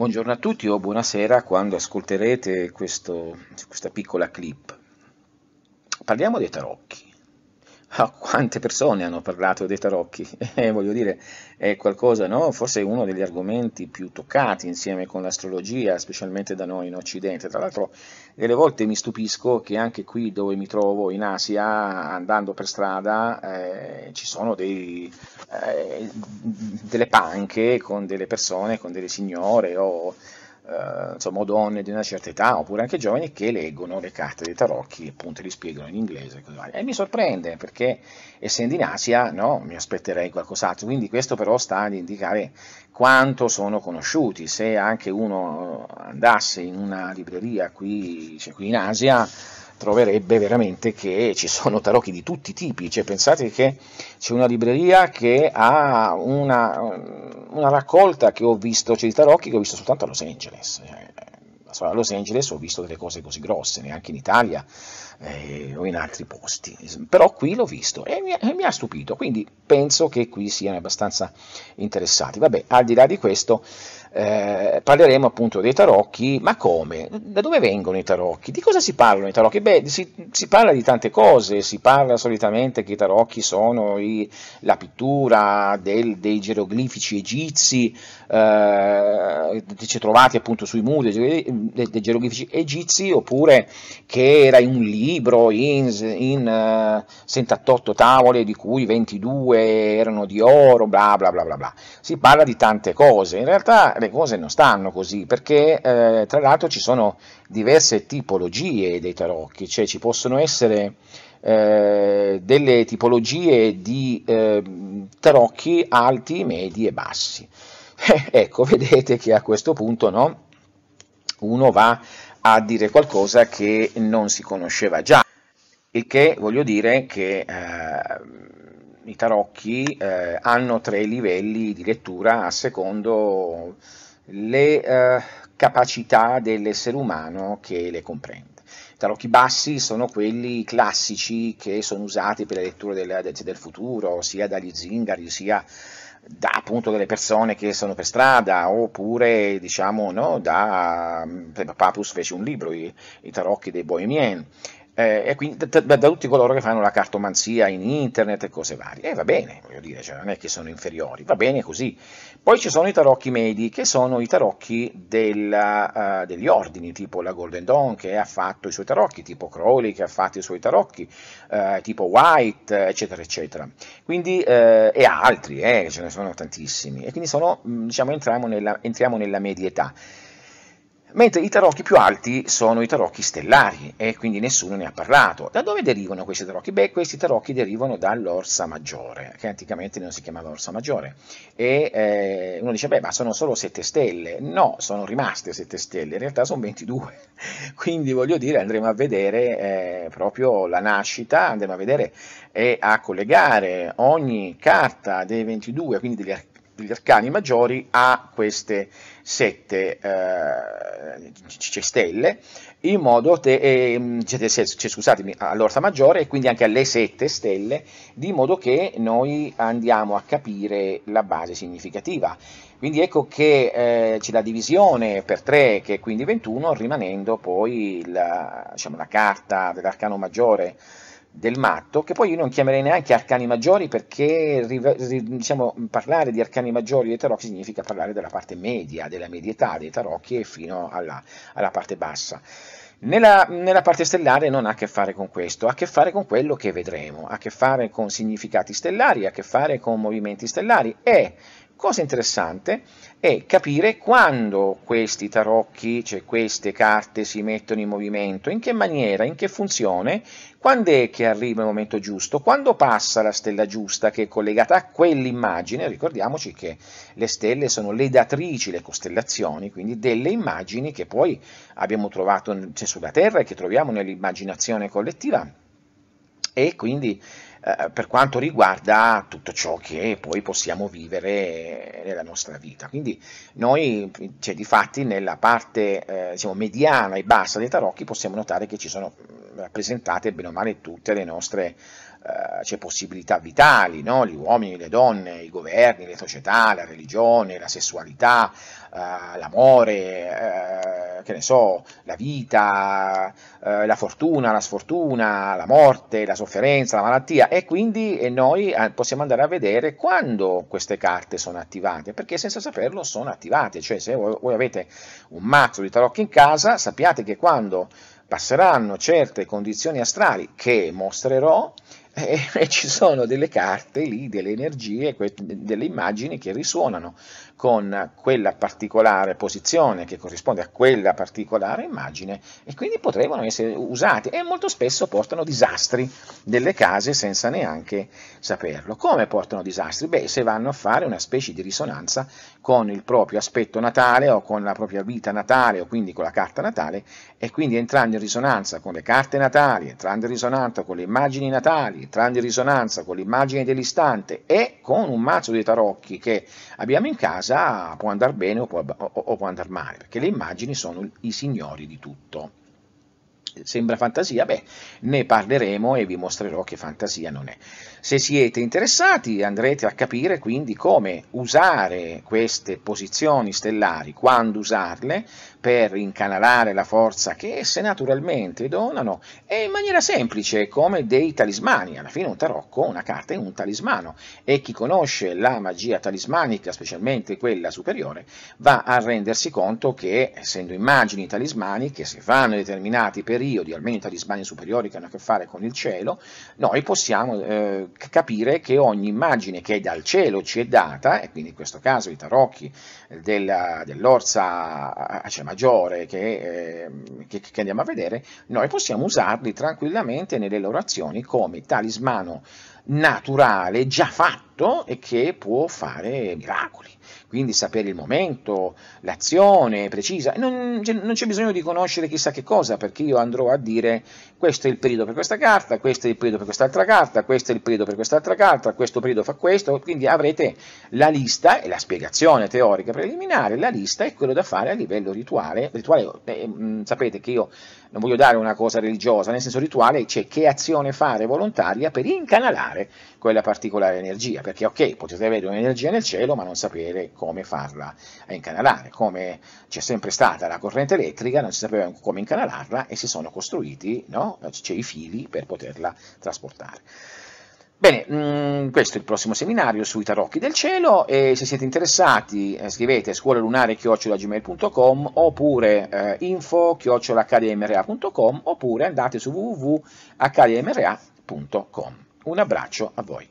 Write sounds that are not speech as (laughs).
Buongiorno a tutti o buonasera quando ascolterete questo, questa piccola clip. Parliamo dei tarocchi. Oh, quante persone hanno parlato dei tarocchi? (laughs) Eh, voglio dire, è qualcosa, no? Forse uno degli argomenti più toccati insieme con l'astrologia, specialmente da noi in Occidente. Tra l'altro, delle volte mi stupisco che anche qui dove mi trovo, in Asia, andando per strada, eh, ci sono dei, eh, delle panche con delle persone, con delle signore o eh, insomma, donne di una certa età, oppure anche giovani, che leggono le carte dei tarocchi, appunto li spiegano in inglese. E mi sorprende, perché essendo in Asia, no, mi aspetterei qualcos'altro. Quindi questo però sta ad indicare quanto sono conosciuti. Se anche uno andasse in una libreria qui, cioè qui in Asia, troverebbe veramente che ci sono tarocchi di tutti i tipi, cioè pensate che c'è una libreria che ha una, una raccolta che ho visto, cioè di tarocchi che ho visto soltanto a Los Angeles, cioè, a Los Angeles ho visto delle cose così grosse, neanche in Italia eh, o in altri posti, però qui l'ho visto e mi, e mi, ha stupito, quindi penso che qui siano abbastanza interessati. Vabbè, al di là di questo, eh, parleremo appunto dei tarocchi, ma come? Da dove vengono i tarocchi? Di cosa si parlano i tarocchi? Beh, si, si parla di tante cose, si parla solitamente che i tarocchi sono i, la pittura del, dei geroglifici egizi, eh, trovati appunto sui muri dei, dei, geroglifici egizi, oppure che era in un libro in, in uh, 78 tavole, di cui 22 erano di oro, bla bla bla bla bla. Si parla di tante cose, in realtà le cose non stanno così, perché eh, tra l'altro ci sono diverse tipologie dei tarocchi, cioè ci possono essere eh, delle tipologie di eh, tarocchi alti, medi e bassi. (laughs) ecco, vedete che a questo punto no, uno va a dire qualcosa che non si conosceva già, il che voglio dire che eh, i tarocchi eh, hanno tre livelli di lettura a secondo le eh, capacità dell'essere umano che le comprende. I tarocchi bassi sono quelli classici che sono usati per la lettura del, del, futuro, sia dagli zingari, sia da appunto delle persone che sono per strada, oppure diciamo no, da Papus fece un libro, i, i tarocchi dei Bohemien, eh, e quindi da, da, tutti coloro che fanno la cartomanzia in internet e cose varie. E va bene, voglio dire, cioè, non è che sono inferiori, va bene così. Poi ci sono i tarocchi medi, che sono i tarocchi della, uh, degli ordini, tipo la Golden Dawn che ha fatto i suoi tarocchi, tipo Crowley che ha fatto i suoi tarocchi, uh, tipo White, eccetera, eccetera. Quindi, uh, e altri, eh, ce ne sono tantissimi. E quindi sono, diciamo, entriamo nella, entriamo nella medietà mentre i tarocchi più alti sono i tarocchi stellari e quindi nessuno ne ha parlato. Da dove derivano questi tarocchi? Beh, questi tarocchi derivano dall'Orsa Maggiore, che anticamente non si chiamava Orsa Maggiore, e eh, uno dice, beh, ma sono solo sette stelle. No, sono rimaste sette stelle, in realtà sono 22, (laughs) quindi voglio dire, andremo a vedere eh, proprio la nascita, andremo a vedere e a collegare ogni carta dei 22, quindi degli, degli arcani maggiori, a queste sette eh, cestelle, in modo te, eh, scusatemi, all'orsa maggiore e quindi anche alle sette stelle, di modo che noi andiamo a capire la base significativa. Quindi ecco che eh, c'è la divisione per 3, che è quindi 21, rimanendo poi la, diciamo, la carta dell'arcano maggiore del matto, che poi io non chiamerei neanche arcani maggiori perché diciamo, parlare di arcani maggiori dei tarocchi significa parlare della parte media, della medietà dei tarocchi e fino alla, alla parte bassa. Nella, nella, parte stellare non ha a che fare con questo, ha a che fare con quello che vedremo, ha a che fare con significati stellari, ha a che fare con movimenti stellari e Cosa interessante è capire quando questi tarocchi, cioè queste carte, si mettono in movimento, in che maniera, in che funzione, quando è che arriva il momento giusto, quando passa la stella giusta che è collegata a quell'immagine, ricordiamoci che le stelle sono le datrici, le costellazioni, quindi delle immagini che poi abbiamo trovato cioè, sulla Terra e che troviamo nell'immaginazione collettiva e quindi eh, per quanto riguarda tutto ciò che poi possiamo vivere nella nostra vita. Quindi noi, cioè, di fatti, nella parte eh, diciamo, mediana e bassa dei tarocchi possiamo notare che ci sono rappresentate bene o male tutte le nostre eh, c'è possibilità vitali, no? gli uomini, le donne, i governi, le società, la religione, la sessualità, eh, l'amore, eh, che ne so, la vita, eh, la fortuna, la sfortuna, la morte, la sofferenza, la malattia e quindi eh, noi possiamo andare a vedere quando queste carte sono attivate, perché senza saperlo sono attivate, cioè se voi, voi avete un mazzo di tarocchi in casa sappiate che quando passeranno certe condizioni astrali che mostrerò, e, e, ci sono delle carte lì, delle energie, delle immagini che risuonano con quella particolare posizione che corrisponde a quella particolare immagine e quindi potrebbero essere usati e molto spesso portano disastri delle case senza neanche saperlo. Come portano disastri? Beh, se vanno a fare una specie di risonanza con il proprio aspetto natale o con la propria vita natale o quindi con la carta natale e quindi entrando in risonanza con le carte natali, entrando in risonanza con le immagini natali, entrando in risonanza con l'immagine dell'istante e con un mazzo di tarocchi che abbiamo in casa, può andare bene o può, o, o può andare male, perché le immagini sono i signori di tutto. Sembra fantasia? Beh, ne parleremo e vi mostrerò che fantasia non è. Se siete interessati andrete a capire quindi come usare queste posizioni stellari, quando usarle, per incanalare la forza che esse naturalmente donano e in maniera semplice come dei talismani. Alla fine un tarocco, una carta è un talismano e chi conosce la magia talismanica, specialmente quella superiore, va a rendersi conto che essendo immagini talismani che si fanno in determinati periodi, almeno i talismani superiori che hanno a che fare con il cielo, noi possiamo eh, capire che ogni immagine che dal cielo ci è data, e quindi in questo caso i tarocchi dell'Orsa cioè maggiore che, eh, che, che, andiamo a vedere, noi possiamo usarli tranquillamente nelle loro azioni come talismano naturale già fatto e che può fare miracoli. Quindi sapere il momento, l'azione precisa, non, non c'è bisogno di conoscere chissà che cosa, perché io andrò a dire questo è il periodo per questa carta, questo è il periodo per quest'altra carta, questo è il periodo per quest'altra carta, questo periodo fa questo, quindi avrete la lista e la spiegazione teorica preliminare, la lista è quello da fare a livello rituale, rituale eh, mh, sapete che io non voglio dare una cosa religiosa, nel senso rituale c'è che azione fare volontaria per incanalare quella particolare energia, perché ok, potete avere un'energia nel cielo ma non sapere come farla a incanalare, come c'è sempre stata la corrente elettrica, non si sapeva come incanalarla e si sono costruiti, no? c'è i fili per poterla trasportare. Bene, mm, questo è il prossimo seminario sui tarocchi del cielo e se siete interessati eh, scrivete scuolalunare.gmail.com oppure eh, info.accademra.com oppure andate su www.accademra.com. Un abbraccio a voi.